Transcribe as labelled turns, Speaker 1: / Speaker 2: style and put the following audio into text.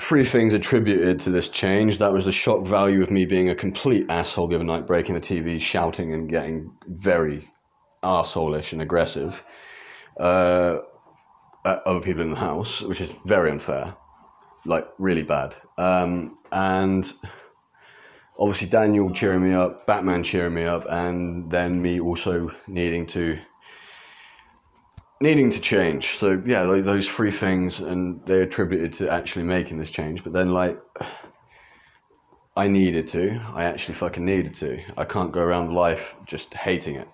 Speaker 1: three things attributed to this change. That was the shock value of me being a complete asshole given night, breaking the TV, shouting, and getting very assholish and aggressive uh, at other people in the house, which is very unfair, like really bad. Um, and obviously, Daniel cheering me up, Batman cheering me up, and then me also needing to needing to change. So yeah, those, three things, and they attributed to actually making this change. But then like, I needed to. I actually fucking needed to. I can't go around life just hating it.